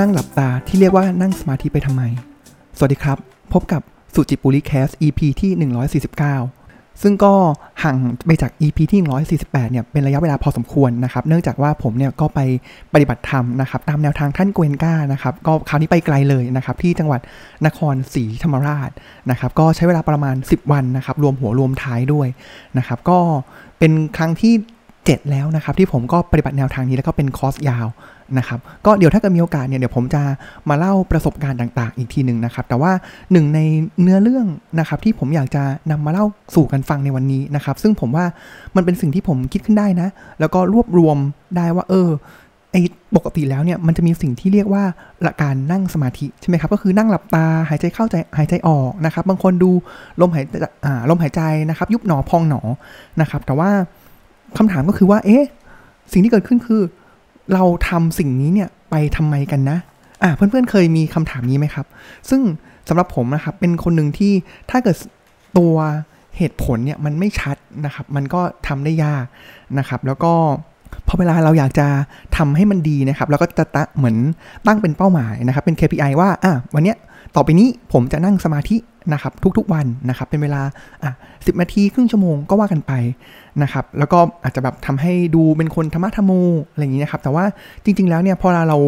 นั่งหลับตาที่เรียกว่านั่งสมาธิไปทำไม สวัสดีครับ พบกับสุจิปุริแคส EP ที่ 149 ซึ่งก็ห่างไปจาก EP ที่ 148 เนี่ย เป็นระยะเวลาพอสมควรนะครับ เนื่องจากว่าผมเนี่ยก็ไปปฏิบัติธรรมนะครับ ตามแนวทางท่านเกวนก้านะครับ ก็คราวนี้ไปไกลเลยนะครับ ที่จังหวัดนครศรีธรรมราชนะครับ ก็ใช้เวลาประมาณ 10 วันนะครับ รวมหัวรวมท้ายด้วยนะครับ ก็เป็นครั้งที่ 7 แล้วนะครับที่ผมก็ปฏิบัติแนวทางนี้แล้วก็เป็นคอร์สยาวนะครับก็เดี๋ยวถ้าเกิดมีโอกาสเนี่ยเดี๋ยวผมจะมาเล่าประสบการณ์ต่าง ๆ อีกทีหนึ่งนะครับ แต่ว่าหนึ่งในเนื้อเรื่องนะครับที่ผมอยากจะนำมาเล่าสู่กันฟังในวันนี้นะครับ ซึ่งผมว่ามันเป็นสิ่งที่ผมคิดขึ้นได้นะ แล้วก็รวบรวมได้ว่า เออไอ้ปกติแล้วเนี่ยมันจะมีสิ่งที่เรียกว่าละการนั่งสมาธิใช่ไหมครับก็คือนั่งหลับตาหายใจเข้าใจหายใจออกนะครับ บางคนดูลมหายลมหายใจนะครับ ยุบหนอพองหนอนะครับ แต่ว่า คำถามก็คือว่า เอ๊ะ สิ่งที่เกิดขึ้นคือ เราทำสิ่งนี้เนี่ยไปทำไมกันนะ อะเพื่อนๆเคยมีคำถามนี้ไหมครับ ซึ่งสำหรับผมนะครับ เป็นคนหนึ่งที่ถ้าเกิดตัวเหตุผลเนี่ยมันไม่ชัดนะครับ มันก็ทำได้ยากนะครับ แล้วก็พอเวลาเราอยากจะทำให้มันดีนะครับ เราก็จะตะเหมือนตั้งเป็นเป้าหมายนะครับ เป็น KPI ว่า อะวันเนี้ย ต่อไปนี้ผมจะนั่งสมาธินะครับทุกๆวันนะครับเป็นเวลาอะสินาทีครึ่งชั่วโมงก็ว่ากันไปนะครับแล้วก็อาจจะแบบทำให้ดูเป็นคนธรรมะธรรมูอะไรอย่างนี้นะครับแต่ว่าจริง ๆ แล้วเนี่ยพอเรา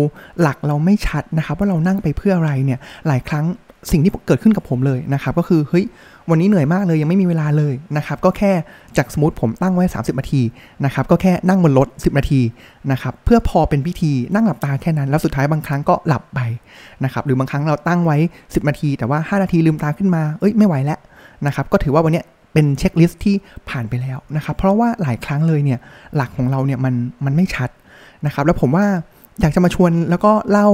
หลักเราไม่ชัดนะครับว่าเรานั่งไปเพื่ออะไรเนี่ยหลายครั้ง สิ่งที่เกิดขึ้นกับผมเลยนะครับ ก็คือเฮ้ยวันนี้เหนื่อยมากเลยยังไม่มีเวลาเลยนะครับก็แค่จากสมมติผมตั้งไว้ 30 นาทีนะครับก็แค่นั่งบนรถ 10 นาทีนะครับเพื่อพอเป็นพิธีนั่งหลับตาแค่นั้นแล้วสุดท้ายบางครั้งก็หลับไปนะครับหรือบางครั้งเราตั้งไว้ 10 นาที แต่ว่า 5 นาทีลืมตาขึ้นมาเอ้ยไม่ไหวแล้วนะครับก็ถือว่าวันนี้เป็นเช็คลิสต์ที่ผ่านไปแล้วนะครับเพราะว่าหลายครั้งเลยเนี่ยหลักของเราเนี่ยมันมันไม่ชัดนะครับแล้วผมว่าอยากจะมาชวนแล้วก็เล่า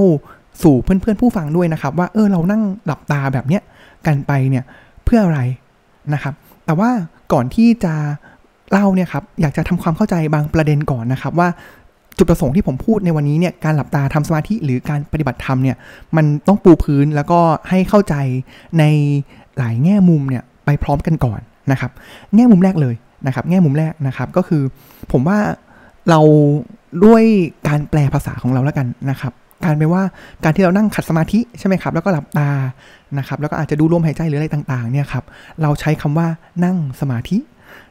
สู่เพื่อนๆผู้ฟังด้วยนะครับ ว่าเออเรานั่งหลับตาแบบเนี้ยกันไปเนี่ยเพื่ออะไรนะครับ แต่ว่าก่อนที่จะเล่าเนี่ยครับอยากจะทำความเข้าใจบางประเด็นก่อนนะครับว่าจุดประสงค์ที่ผมพูดในวันนี้เนี่ยการหลับตาทำสมาธิหรือการปฏิบัติธรรมเนี่ยมันต้องปูพื้นแล้วก็ให้เข้าใจในหลายแง่มุมเนี่ยไปพร้อมกันก่อนนะครับ แง่มุมแรกเลยนะครับ แง่มุมแรกนะครับก็คือผมว่าเราด้วยการแปลภาษาของเราแล้วกันนะครับ การไปว่าการที่เรานั่งขัดสมาธิใช่ไหมครับ แล้วก็หลับตานะครับ แล้วก็อาจจะดูลมหายใจหรืออะไรต่างๆเนี่ยครับเราใช้คำว่านั่งสมาธิ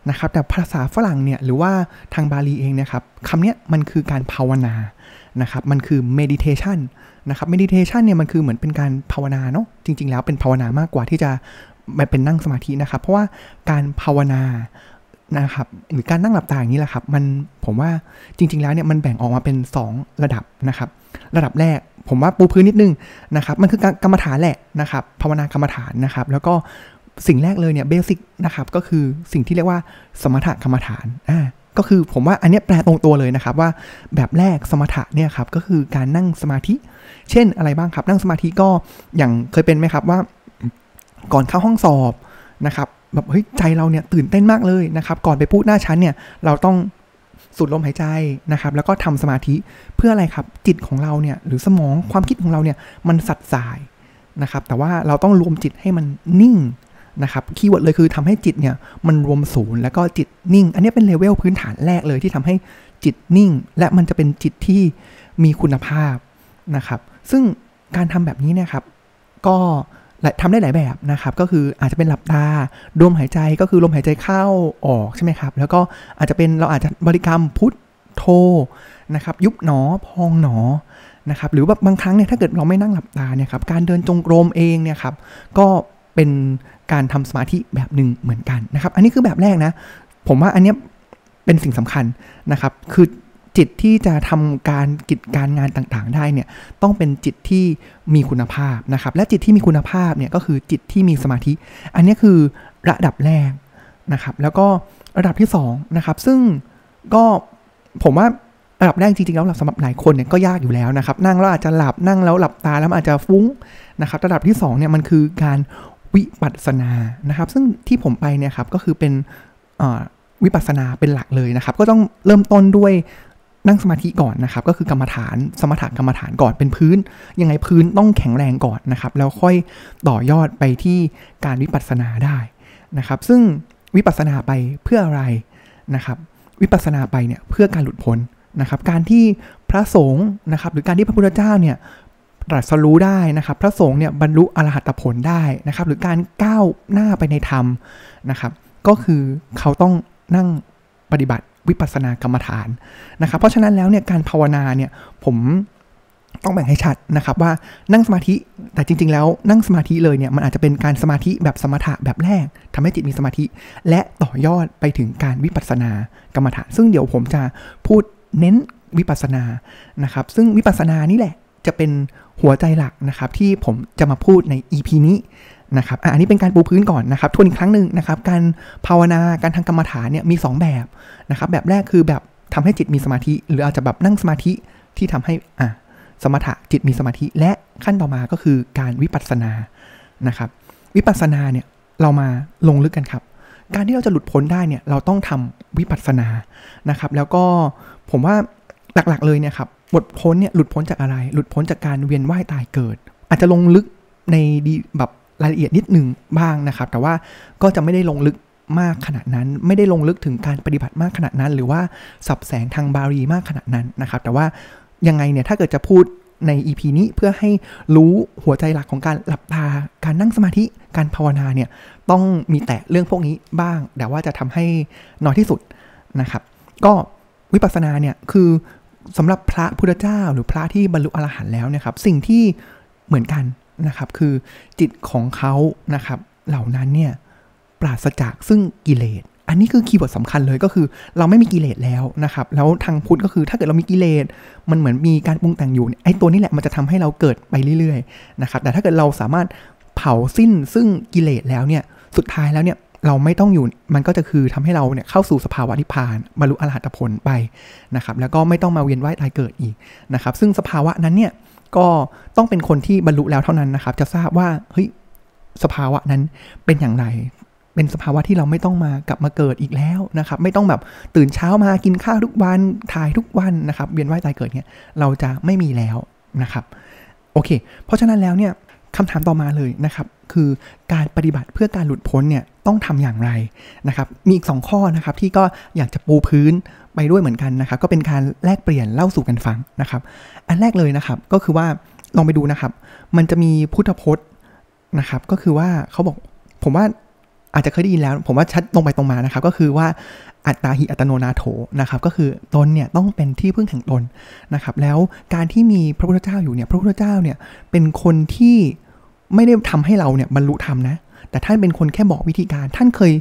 นะครับ แต่ภาษาฝรั่งเนี่ยหรือว่าทางบาลีเองเนี่ยครับคำนี้มันคือการภาวนานะครับมันคือ meditation นะครับ meditation เนี่ยมันคือเหมือนเป็นการภาวนาเนาะจริง ๆ แล้วเป็นภาวนามากกว่าที่จะมันเป็นนั่งสมาธินะครับ เพราะว่าการภาวนา นะครับหรือการนั่งหลับตาอย่างนี้แหละครับ มันผมว่าจริง ๆ แล้วเนี่ยมันแบ่งออกมาเป็น 2 ระดับนะครับ ระดับแรกผมว่าปูพื้นนิดนึงนะครับ มันคือกรรมฐานแหละนะครับภาวนากรรมฐานนะครับ แล้วก็สิ่งแรกเลยเนี่ยเบสิกนะครับก็คือสิ่งที่เรียกว่าสมถกรรมฐานอ่าก็คือผมว่าอันนี้แปลตรงตัวเลยนะครับว่าแบบแรกสมถะเนี่ยครับก็คือการนั่งสมาธิ เช่นอะไรบ้างครับ นั่งสมาธิก็อย่างเคยเป็นไหมครับว่า ก่อนเข้าห้องสอบนะครับ แบบเฮ้ยใจเราเนี่ยตื่นเต้นมากเลยนะครับ ก่อนไปพูดหน้าชั้นเนี่ยเราต้องสูดลมหายใจนะครับ แล้วก็ทำสมาธิเพื่ออะไรครับ จิตของเราเนี่ยหรือสมองความคิดของเราเนี่ยมันซัดส่ายนะครับ แต่ว่าเราต้องรวมจิตให้มันนิ่งนะครับ keyword เลยคือทำให้จิตเนี่ยมันรวมศูนย์แล้วก็จิตนิ่ง อันนี้เป็นเลเวลพื้นฐานแรกเลยที่ทำให้จิตนิ่ง และมันจะเป็นจิตที่มีคุณภาพนะครับ ซึ่งการทำแบบนี้เนี่ยครับ ก็ ทำได้หลายแบบนะครับก็คืออาจจะเป็นหลับตาดมหายใจก็คือลมหายใจเข้าออกใช่ไหมครับแล้วก็อาจจะเป็นเราอาจจะบริกรรมพุทโธนะครับยุบหนอพองหนอนะครับหรือแบบบางครั้งเนี่ยถ้าเกิดเราไม่นั่งหลับตาเนี่ยครับการเดินจงกรมเองเนี่ยครับก็เป็นการทำสมาธิแบบหนึ่งเหมือนกันนะครับอันนี้คือแบบแรกนะผมว่าอันนี้เป็นสิ่งสำคัญนะครับคือ จิตที่จะทำการกิจการงานต่างๆ ได้เนี่ยต้องเป็นจิตที่มีคุณภาพนะครับและจิตที่มีคุณภาพเนี่ยก็คือจิตที่มีสมาธิ อันนี้คือระดับแรกนะครับแล้วก็ระดับที่2นะครับซึ่งก็ผมว่าระดับแรกจริงๆแล้วสำหรับหลายคนเนี่ยก็ยากอยู่แล้วนะครับนั่งแล้วอาจจะหลับนั่งแล้วหลับตาแล้วอาจจะฟุ้งนะครับระดับที่2เนี่ยมันคือการวิปัสสนานะครับ ซึ่งที่ผมไปเนี่ยครับก็คือเป็นวิปัสสนาเป็นหลักเลยนะครับ ก็ต้องเริ่มต้นด้วย นั่งสมาธิก่อนนะครับก็คือกรรมฐานสมถกรรมฐานก่อนเป็นพื้น ยังไงพื้นต้องแข็งแรงก่อนนะครับแล้วค่อยต่อยอดไปที่การวิปัสสนาได้นะครับ ซึ่งวิปัสสนาไปเพื่ออะไรนะครับ วิปัสสนาไปเนี่ยเพื่อการหลุดพ้นนะครับ การที่พระสงฆ์นะครับหรือการที่พระพุทธเจ้าเนี่ยตรัสรู้ได้นะครับ พระสงฆ์เนี่ยบรรลุอรหัตผลได้นะครับ หรือการก้าวหน้าไปในธรรมนะครับ ก็คือเขาต้องนั่งปฏิบัติ วิปัสสนากรรมฐานนะครับ เพราะฉะนั้นแล้วเนี่ยการภาวนาเนี่ยผมต้องแบ่งให้ชัดนะครับว่านั่งสมาธิแต่จริง ๆ แล้วนั่งสมาธิเลยเนี่ยมันอาจจะเป็นการสมาธิแบบสมถะแบบแรกทำให้จิตมีสมาธิ และต่อยอดไปถึงการวิปัสสนากรรมฐาน ซึ่งเดี๋ยวผมจะพูดเน้นวิปัสสนานะครับ ซึ่งวิปัสสนานี่แหละจะเป็นหัวใจหลักนะครับที่ผมจะมาพูดใน EP นี้ นะครับอันนี้เป็นการปูพื้นก่อนนะครับทวนอีกครั้งหนึ่งนะครับ การภาวนาการทางกรรมฐานเนี่ยมี 2 แบบนะครับ แบบแรกคือแบบทำให้จิตมีสมาธิ หรืออาจจะแบบนั่งสมาธิที่ทำให้อะสมถะจิตมีสมาธิ และขั้นต่อมาก็คือการวิปัสสนานะครับ วิปัสสนาเนี่ยเรามาลงลึกกันครับ การที่เราจะหลุดพ้นได้เนี่ยเราต้องทำวิปัสสนานะครับ แล้วก็ผมว่าหลักๆเลยเนี่ยครับหลุดพ้นเนี่ยหลุดพ้นจากอะไร หลุดพ้นจากการเวียนว่ายตายเกิด อาจจะลงลึกในดีแบบ รายละเอียดนิดหนึ่งบ้างนะครับ แต่ว่าก็จะไม่ได้ลงลึกมากขนาดนั้น ไม่ได้ลงลึกถึงการปฏิบัติมากขนาดนั้น หรือว่าสับแสงทางบาลีมากขนาดนั้นนะครับ แต่ว่ายังไงเนี่ยถ้าเกิดจะพูดใน EP นี้เพื่อให้รู้หัวใจหลักของการหลับตา การนั่งสมาธิการภาวนาเนี่ยต้องมีแตะเรื่องพวกนี้บ้าง แต่ว่าจะทำให้น้อยที่สุดนะครับ ก็วิปัสสนาเนี่ยคือสำหรับพระพุทธเจ้าหรือพระที่บรรลุอรหันต์แล้วนะครับ สิ่งที่เหมือนกัน นะครับ คือจิตของเขานะครับ เหล่านั้นเนี่ยปราศจากซึ่งกิเลส อันนี้คือ keyword สำคัญเลยก็คือ เราไม่มีกิเลสแล้วนะครับ แล้วทางพุทธก็คือถ้าเกิดเรามีกิเลส มันเหมือนมีการปรุงแต่งอยู่ไอ้ตัวนี้แหละมันจะทำให้เราเกิดไปเรื่อยๆนะครับ แต่ถ้าเกิดเราสามารถเผาสิ้นซึ่งกิเลสแล้วเนี่ย สุดท้ายแล้วเนี่ยเราไม่ต้องอยู่ มันก็จะคือทำให้เราเนี่ยเข้าสู่สภาวะนิพพานบรรลุอรหัตผลไปนะครับ แล้วก็ไม่ต้องมาเวียนว่ายตายเกิดอีกนะครับ ซึ่งสภาวะนั้นเนี่ย ก็ต้องเป็นคนที่บรรลุแล้วเท่านั้นนะครับ จะทราบว่าเฮ้ยสภาวะนั้นเป็นอย่างไร เป็นสภาวะที่เราไม่ต้องมากลับมาเกิดอีกแล้วนะครับ ไม่ต้องแบบตื่นเช้ามากินข้าวทุกวันถ่ายทุกวันนะครับเวียนว่ายตายเกิดเนี่ยเราจะไม่มีแล้วนะครับ โอเค เพราะฉะนั้นแล้วเนี่ยคำถามต่อมาเลยนะครับ คือการปฏิบัติเพื่อการหลุดพ้นเนี่ยต้องทำอย่างไรนะครับ มีอีก 2 ข้อนะครับที่ก็อยากจะปูพื้น ไปด้วยเหมือนกันนะครับ ก็เป็นการแลกเปลี่ยนเล่าสู่กันฟังนะครับ อันแรกเลยนะครับก็คือว่าลองไปดูนะครับ มันจะมีพุทธพจน์นะครับ ก็คือว่าเขาบอกผมว่าอาจจะเคยได้ยินแล้ว ผมว่าชัดตรงไปตรงมานะครับ ก็คือว่าอัตตาหิอัตโนนาโถนะครับ ก็คือตนเนี่ยต้องเป็นที่พึ่งแห่งตนนะครับ แล้วการที่มีพระพุทธเจ้าอยู่เนี่ย พระพุทธเจ้าเนี่ยเป็นคนที่ไม่ได้ทำให้เราเนี่ยบรรลุธรรมนะ แต่ท่านเป็นคนแค่บอกวิธีการ ท่านเคย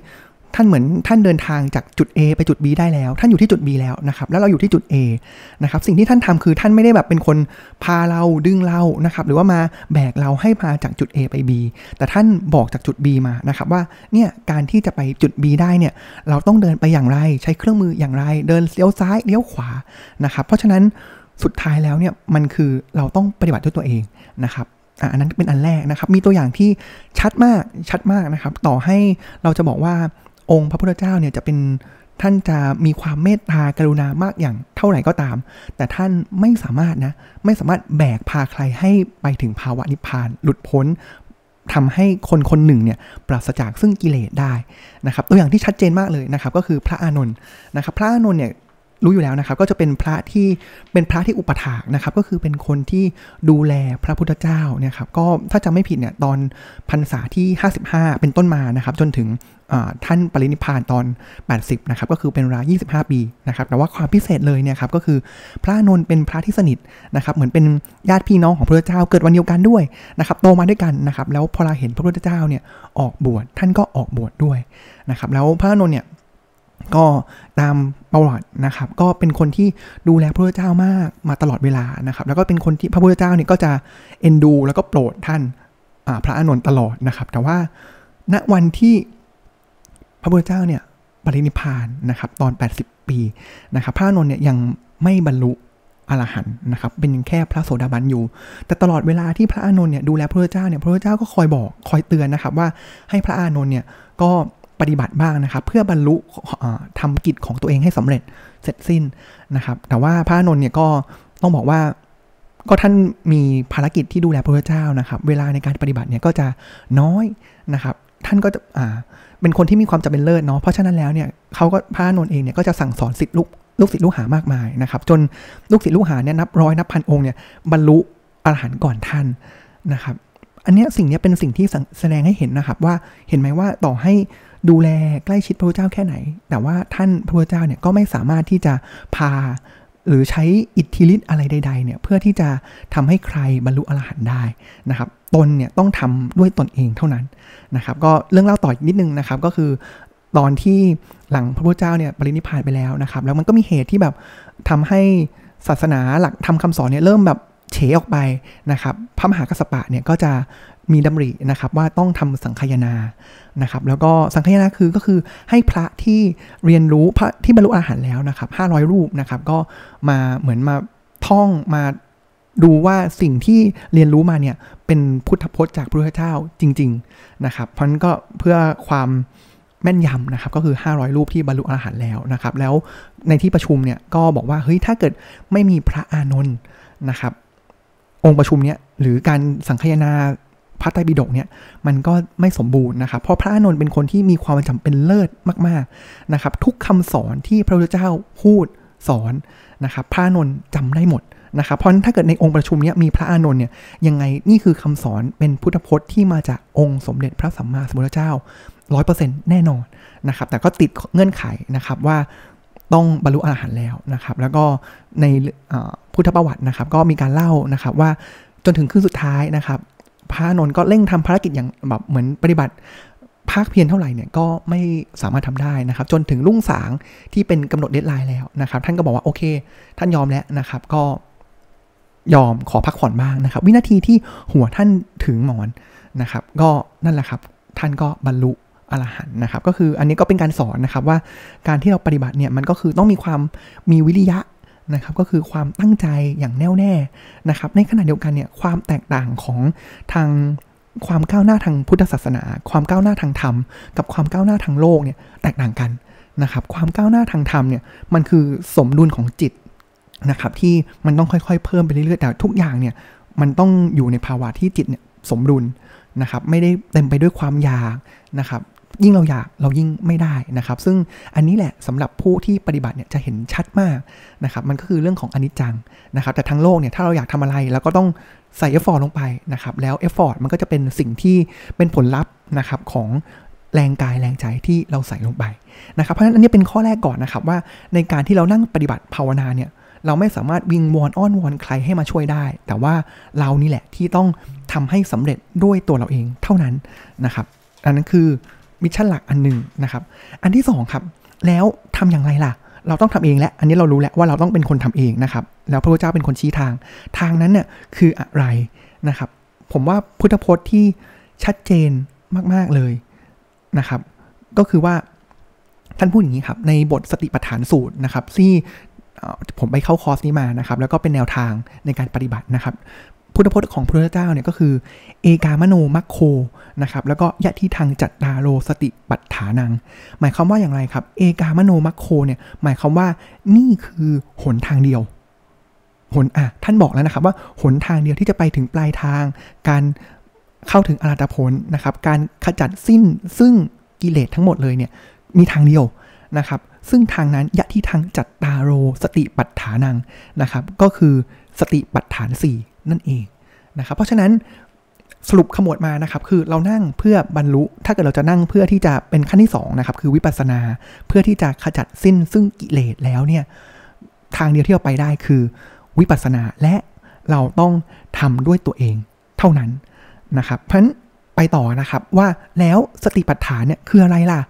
ท่านเหมือนท่านเดินทางจากจุด A ไปจุด B ได้แล้ว ท่านอยู่ที่จุด B แล้วนะครับ แล้วเราอยู่ที่จุด A นะครับ สิ่งที่ท่านทำคือท่านไม่ได้แบบเป็นคนพาเราดึงเรานะครับ หรือว่ามาแบกเราให้มาจากจุด A ไป B แต่ท่านบอกจากจุด B มานะครับว่าเนี่ยการที่จะไปจุด B ได้เนี่ยเราต้องเดินไปอย่างไร ใช้เครื่องมืออย่างไร เดินเลี้ยวซ้ายเลี้ยวขวานะครับ เพราะฉะนั้นสุดท้ายแล้วเนี่ยมันคือเราต้องปฏิบัติด้วยตัวเองนะครับอันนั้นเป็นอันแรกนะครับ มีตัวอย่างที่ชัดมากชัดมากนะครับ ต่อให้เราจะบอกว่า องค์พระพุทธเจ้าเนี่ยจะเป็นท่านจะมีความเมตตากรุณามากอย่างเท่าไหร่ก็ตาม แต่ท่านไม่สามารถนะ ไม่สามารถแบกพาใครให้ไปถึงภาวะนิพพานหลุดพ้นทำให้คนคนหนึ่งเนี่ยปราศจากซึ่งกิเลสได้นะครับตัวอย่างที่ชัดเจนมากเลยนะครับก็คือพระอานนท์นะครับพระอานนท์เนี่ย รู้อยู่แล้วนะครับ ก็จะเป็นพระที่เป็นพระที่อุปถากนะครับ ก็คือเป็นคนที่ดูแลพระพุทธเจ้าเนี่ยครับ ก็ถ้าจำไม่ผิดเนี่ยตอนพรรษาที่ 55 เป็นต้นมานะครับ จนถึงท่านปรินิพานตอน 80 นะครับ ก็คือเป็นเวลา25 ปีนะครับ แต่ว่าความพิเศษเลยเนี่ยครับก็คือพระนนท์เป็นพระที่สนิทนะครับ เหมือนเป็นญาติพี่น้องของพระพุทธเจ้าเกิดวันเดียวกันด้วยนะครับ โตมาด้วยกันนะครับ แล้วพอเราเห็นพระพุทธเจ้าเนี่ยออกบวชท่านก็ออกบวชดด้วยนะครับ แล้วพระนนท์เนี่ย ก็ตามประวัตินะครับ ก็เป็นคนที่ดูแลพระพุทธเจ้ามากมาตลอดเวลานะครับ แล้วก็เป็นคนที่พระพุทธเจ้าเนี่ยก็จะเอ็นดู แล้วก็โปรดท่านพระอานนท์ตลอดนะครับ แต่ว่าณวันที่พระพุทธเจ้าเนี่ยปรินิพานนะครับตอน 80 ปีนะครับ พระอานนท์เนี่ยยังไม่บรรลุอรหันต์นะครับเป็นแค่พระโสดาบันอยู่ แต่ตลอดเวลาที่พระอานนท์เนี่ยดูแลพระพุทธเจ้าเนี่ยพระพุทธเจ้าก็คอยบอกคอยเตือนนะครับว่าให้พระอานนท์เนี่ยก็ ปฏิบัติบ้างนะครับ เพื่อบรรลุทำกิจของตัวเองให้สำเร็จเสร็จสิ้นนะครับ แต่ว่าพระนนท์เนี่ยก็ต้องบอกว่าก็ท่านมีภารกิจที่ดูแลพระพุทธเจ้านะครับ เวลาในการปฏิบัติเนี่ยก็จะน้อยนะครับ ท่านก็จะอ่าเป็นคนที่มีความจำเป็นเลิศเนาะเพราะฉะนั้นแล้วเนี่ยเขาก็พระนนท์เองเนี่ยก็จะสั่งสอนสิทธิลูกลูกศิษย์ลูกหามากมายนะครับ จนลูกศิษย์ลูกหาเนี่ยนับร้อยนับพันองค์เนี่ยบรรลุอรหันต์ก่อนท่านนะครับ อันนี้สิ่งนี้เป็นสิ่งที่แสดงให้เห็นนะครับ ว่าเห็นไหมว่าต่อให้ ดูแลใกล้ชิดพระพุทธเจ้าแค่ไหน แต่ว่าท่านพระพุทธเจ้าเนี่ยก็ไม่สามารถที่จะพาหรือใช้อิทธิฤทธิ์อะไรใด ๆ เนี่ย เพื่อที่จะทำให้ใครบรรลุอรหันต์ได้นะครับ ตนเนี่ยต้องทำด้วยตนเองเท่านั้นนะครับ ก็เรื่องเล่าต่ออีกนิดนึงนะครับ ก็คือตอนที่หลังพระพุทธเจ้าเนี่ยปรินิพพานไปแล้วนะครับ แล้วมันก็มีเหตุที่แบบทำให้ศาสนาหลักทำคำสอนเนี่ยเริ่มแบบเฉออกไปนะครับ พระมหากัสปะเนี่ยก็จะ มีดำรินะครับว่าต้องทำสังคยนานะครับแล้วก็สังคยนาคือก็คือให้พระที่เรียนรู้พระที่บรรลุอาหารแล้วนะครับ500รูปนะครับก็มาเหมือนมาท่องมาดูว่าสิ่งที่เรียนรู้มาเนี่ยเป็นพุทธพจน์จากพระพุทธเจ้าจริง ๆนะครับ เพราะนั้นก็เพื่อความแม่นยำนะครับก็คือ 500 รูปที่บรรลุอรหันต์แล้วนะครับ แล้วในที่ประชุมเนี่ยก็บอกว่าเฮ้ยถ้าเกิดไม่มีพระอานนท์นะครับ องค์ประชุมเนี่ยหรือการสังคยนา พระไตรปิฎกเนี่ยมันก็ไม่สมบูรณ์นะครับเพราะพระอานนท์เป็นคนที่มีความจำเป็นเลิศมากๆนะครับ ทุกคำสอนที่พระพุทธเจ้าพูดสอนนะครับ พระอานนท์จำได้หมดนะครับเพราะถ้าเกิดในองค์ประชุมนี้มีพระอานนท์เนี่ยยังไงนี่คือคำสอนเป็นพุทธพจน์ที่มาจากองค์สมเด็จพระสัมมาสัมพุทธเจ้าร้อยเปอร์เซ็นต์แน่นอนนะครับ แต่ก็ติดเงื่อนไขนะครับว่าต้องบรรลุอรหันต์แล้วนะครับ แล้วก็ในพุทธประวัตินะครับ ก็มีการเล่านะครับว่าจนถึงคืนสุดท้ายนะครับ พระอานนท์ก็เร่งทำภารกิจอย่างแบบเหมือนปฏิบัติพากเพียรเท่าไหร่เนี่ยก็ไม่สามารถทำได้นะครับ จนถึงรุ่งสางที่เป็นกำหนด deadline แล้วนะครับ ท่านก็บอกว่าโอเค ท่านยอมแล้วนะครับก็ยอมขอพักผ่อนบ้างนะครับ วินาทีที่หัวท่านถึงหมอนนะครับ ก็นั่นแหละครับท่านก็บรรลุอรหันต์นะครับ ก็คืออันนี้ก็เป็นการสอนนะครับว่าการที่เราปฏิบัติเนี่ยมันก็คือต้องมีความมีวิริยะ นะครับก็คือความตั้งใจอย่างแน่วแน่นะครับในขณะเดียวกันเนี่ยความแตกต่างของทางความก้าวหน้าทางพุทธศาสนา ความก้าวหน้าทางธรรม กับความก้าวหน้าทางโลกเนี่ยแตกต่างกันนะครับความก้าวหน้าทางธรรมเนี่ยมันคือสมดุลของจิตนะครับที่มันต้องค่อยๆ เพิ่มไปเรื่อยๆแต่ทุกอย่างเนี่ยมันต้องอยู่ในภาวะที่จิตเนี่ยสมดุลนะครับไม่ได้เต็มไปด้วยความอยากนะครับ ยิ่งเราอยากเรายิ่งไม่ได้นะครับ ซึ่งอันนี้แหละสำหรับผู้ที่ปฏิบัติเนี่ยจะเห็นชัดมากนะครับ มันก็คือเรื่องของอนิจจังนะครับ แต่ทั้งโลกเนี่ยถ้าเราอยากทำอะไรเราก็ต้องใส่ effort ลงไปนะครับ แล้ว effort มันก็จะเป็นสิ่งที่เป็นผลลัพธ์นะครับของแรงกายแรงใจที่เราใส่ลงไปนะครับ เพราะฉะนั้นอันนี้เป็นข้อแรกก่อนนะครับว่าในการที่เรานั่งปฏิบัติภาวนาเนี่ยเราไม่สามารถวิงวอนอ้อนวอนใครให้มาช่วยได้ แต่ว่าเรานี่แหละที่ต้องทำให้สำเร็จด้วยตัวเราเองเท่านั้นนะครับ อันนั้นคือ มิชชั่นหลักอันหนึ่งนะครับ อันที่2ครับ แล้วทำอย่างไรล่ะ เราต้องทำเองและ อันนี้เรารู้แล้วว่าเราต้องเป็นคนทำเองนะครับ แล้วพระพุทธเจ้าเป็นคนชี้ทาง ทางนั้นเนี่ยคืออะไรนะครับ ผมว่าพุทธพจน์ที่ชัดเจนมาก ๆเลยนะครับ ก็คือว่าท่านพูดอย่างนี้ครับ ในบทสติปัฏฐานสูตรนะครับที่ผมไปเข้าคอร์สนี้มานะครับ แล้วก็เป็นแนวทางในการปฏิบัตินะครับ พุทธพจน์ของพระพุทธเจ้าเนี่ยก็คือ เอกามโนมัคโค นะครับแล้วก็ยะที่ทางจัดดาโรสติปัฏฐานัง หมายความว่าอย่างไรครับ เอกามโนมัคโคเนี่ยหมายความว่านี่คือหนทางเดียวหนอะท่านบอกแล้วนะครับว่าหนทางเดียวที่จะไปถึงปลายทาง การเข้าถึงอรัตผลนะครับ การขจัดสิ้นซึ่งกิเลสทั้งหมดเลยเนี่ยมีทางเดียวนะครับ ซึ่งทางนั้นยะที่ทางจัดตาโรสติปัฏฐานังนะครับ ก็คือสติปัฏฐาน 4 นั่นเองนะครับ เพราะฉะนั้น สรุปขมวดมานะครับคือเรานั่งเพื่อบรรลุ ถ้าเกิดเราจะนั่งเพื่อที่จะเป็นขั้นที่2นะครับคือวิปัสสนาเพื่อที่จะขจัดสิ้นซึ่งกิเลสแล้วเนี่ยทางเดียวที่เราไปได้คือวิปัสสนาและเราต้องทำด้วยตัวเองเท่านั้นนะครับเพราะฉะนั้นไปต่อนะครับว่าแล้วสติปัฏฐานเนี่ยคืออะไรล่ะ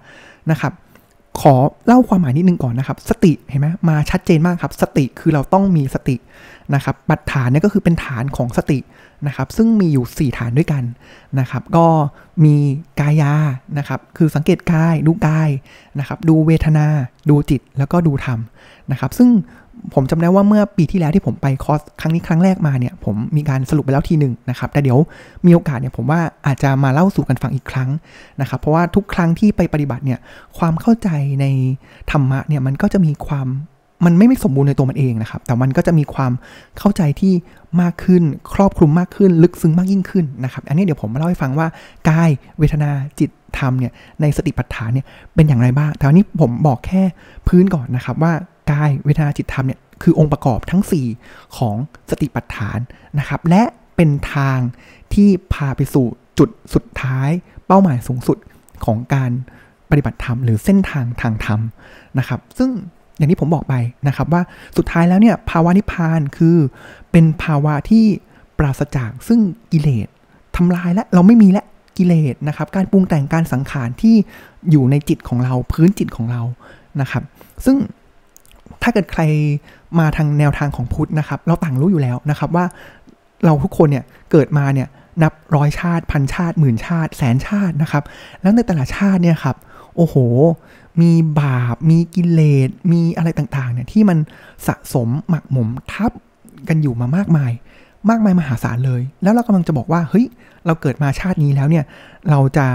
นะครับ ขอเล่าความหมายนิดนึงก่อนนะครับ สติเห็นไหมมาชัดเจนมากครับ สติคือเราต้องมีสตินะครับบัตฐานเนี่ยก็คือเป็นฐานของสตินะครับ ซึ่งมีอยู่ 4 ฐานด้วยกันนะครับ ก็มีกายานะครับ คือสังเกตกายดูกายนะครับ ดูเวทนา ดูจิตแล้วก็ดูธรรมนะครับ ซึ่ง ผมจำได้ว่าเมื่อปีที่แล้วที่ผมไปคอร์สครั้งนี้ครั้งแรกมาเนี่ย ผมมีการสรุปไปแล้วทีหนึ่งนะครับ แต่เดี๋ยวมีโอกาสเนี่ยผมว่าอาจจะมาเล่าสู่กันฟังอีกครั้งนะครับ เพราะว่าทุกครั้งที่ไปปฏิบัติเนี่ยความเข้าใจในธรรมะเนี่ยมันก็จะมีความมันไม่ไม่สมบูรณ์ในตัวมันเองนะครับ แต่มันก็จะมีความเข้าใจที่มากขึ้น ครอบคลุมมากขึ้น ลึกซึ้งมากยิ่งขึ้นนะครับ อันนี้เดี๋ยวผมมาเล่าให้ฟังว่ากายเวทนาจิตธรรมเนี่ยในสติปัฏฐานเนี่ยเป็นอย่างไรบ้างแต่วันนี้ผมบอกแค่พื้นก่อนนะครับว่า กายเวทนาจิตธรรมเนี่ยคือองค์ประกอบทั้ง 4 ของสติปัฏฐานนะครับ และเป็นทางที่พาไปสู่จุดสุดท้าย เป้าหมายสูงสุดของการปฏิบัติธรรมหรือเส้นทางทางธรรมนะครับ ซึ่งอย่างที่ผมบอกไปนะครับว่าสุดท้ายแล้วเนี่ยภาวะนิพพานคือเป็นภาวะที่ปราศจากซึ่งกิเลสทำลายและเราไม่มีและกิเลสนะครับ การปรุงแต่งการสังขารที่อยู่ในจิตของเราพื้นจิตของเรานะครับ ซึ่ง ถ้าเกิดใครมาทางแนวทางของพุทธนะครับ เราต่างรู้อยู่แล้วนะครับว่าเราทุกคนเนี่ยเกิดมาเนี่ยนับร้อยชาติพันชาติหมื่นชาติแสนชาตินะครับ แล้วในแต่ละชาติเนี่ยครับโอ้โห มีบาป มีกิเลส มีอะไรต่างๆเนี่ยที่มันสะสมหมักหมมทับกันอยู่มามากมาย มากมายมหาศาลเลย แล้วเรากำลังจะบอกว่าเฮ้ยเราเกิดมาชาตินี้แล้วเนี่ยเราจะ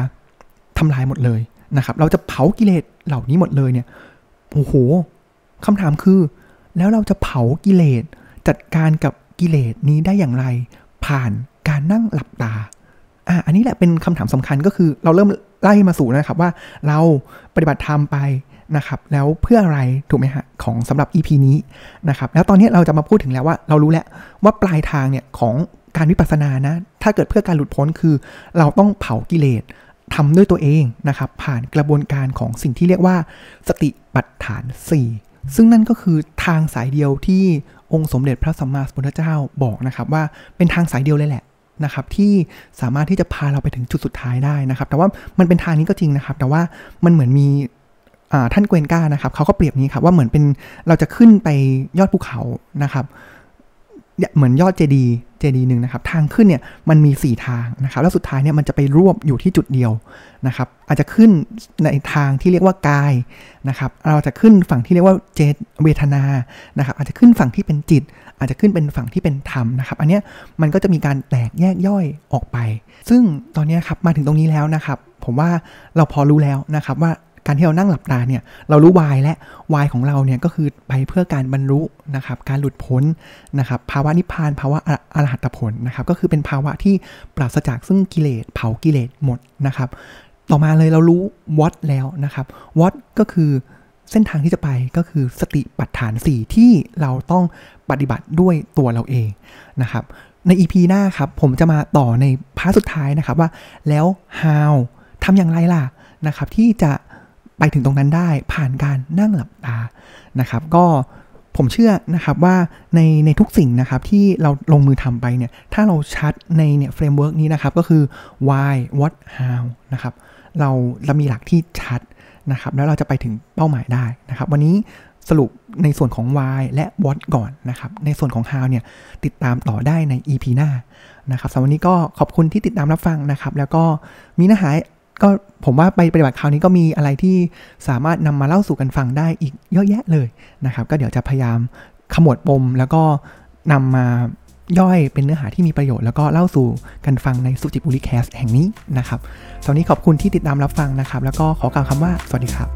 ทำลายหมดเลยนะครับ เราจะเผากิเลสเหล่านี้หมดเลยเนี่ยโอ้โห คำถามคือ แล้วเราจะเผากิเลสจัดการกับกิเลสนี้ได้อย่างไร ผ่านการนั่งหลับตาอะอันนี้แหละเป็นคำถามสำคัญก็คือเราเริ่มไล่มาสู่นะครับว่าเราปฏิบัติธรรมไปนะครับ แล้วเพื่ออะไรถูกไหมฮะของสำหรับ EP นี้นะครับ แล้วตอนนี้เราจะมาพูดถึงแล้วว่าเรารู้แล้วว่าปลายทางเนี่ยของการวิปัสสนานะ ถ้าเกิดเพื่อการหลุดพ้นคือ เราต้องเผากิเลสทำด้วยตัวเองนะครับ ผ่านกระบวนการของสิ่งที่เรียกว่าสติปัฏฐาน 4 ซึ่งนั่นก็คือทางสายเดียวที่องค์สมเด็จพระสัมมาสัมพุทธเจ้าบอกนะครับว่าเป็นทางสายเดียวเลยแหละนะครับที่สามารถที่จะพาเราไปถึงจุดสุดท้ายได้นะครับ แต่ว่ามันเป็นทางนี้ก็จริงนะครับ แต่ว่ามันเหมือนมีท่านเกวนก้านะครับเขาก็เปรียบนี้ครับว่าเหมือนเป็นเราจะขึ้นไปยอดภูเขานะครับ เหมือนยอดเจดีเจดีหนึ่งนะครับ ทางขึ้นเนี่ยมันมี 4 ทางนะครับ แล้วสุดท้ายเนี่ยมันจะไปรวบอยู่ที่จุดเดียวนะครับ อาจจะขึ้นในทางที่เรียกว่ากายนะครับ เราจะขึ้นฝั่งที่เรียกว่าเจตเวทนานะครับ อาจจะขึ้นฝั่งที่เป็นจิต อาจจะขึ้นเป็นฝั่งที่เป็นธรรมนะครับ อันนี้มันก็จะมีการแตกแยกย่อยออกไป ซึ่งตอนนี้ครับมาถึงตรงนี้แล้วนะครับ ผมว่าเราพอรู้แล้วนะครับว่า การที่เรานั่งหลับตาเนี่ยเรารู้วายและวายของเราเนี่ยก็คือไปเพื่อการบรรลุนะครับการหลุดพ้นนะครับภาวะนิพพานภาวะอรหัตผลนะครับก็คือเป็นภาวะที่ปราศจากซึ่งกิเลสเผากิเลสหมดนะครับต่อมาเลยเรารู้วัดแล้วนะครับวัดก็คือเส้นทางที่จะไปก็คือสติปัฏฐาน 4 ที่เราต้องปฏิบัติด้วยตัวเราเองนะครับใน EP หน้าครับผมจะมาต่อใน part สุดท้ายนะครับว่าแล้ว how ทำอย่างไรล่ะนะครับที่จะ ไปถึงตรงนั้นได้ผ่านการนั่งหลับตานะครับ ก็ผมเชื่อนะครับว่าในในทุกสิ่งนะครับที่เราลงมือทำไปเนี่ยถ้าเราชัดในเนี่ย framework นี้นะครับก็คือ why what how นะครับเราเรามีหลักที่ชัดนะครับแล้วเราจะไปถึงเป้าหมายได้นะครับ วันนี้สรุปในส่วนของ why และ what ก่อนนะครับ ในส่วนของ how เนี่ยติดตามต่อได้ใน EP หน้านะครับสำหรับวันนี้ก็ขอบคุณที่ติดตามรับฟังนะครับ แล้วก็มีเนื้อหา ก็ผมว่าไปปฏิบัติคราวนี้ก็มีอะไรที่สามารถนำมาเล่าสู่กันฟังได้อีกเยอะแยะเลยนะครับ ก็เดี๋ยวจะพยายามขมวดปมแล้วก็นำมาย่อยเป็นเนื้อหาที่มีประโยชน์แล้วก็เล่าสู่กันฟังในสุจิบุรีแคสแห่งนี้นะครับตอนนี้ขอบคุณที่ติดตามรับฟังนะครับ แล้วก็ขอกล่าวคำว่าสวัสดีครับ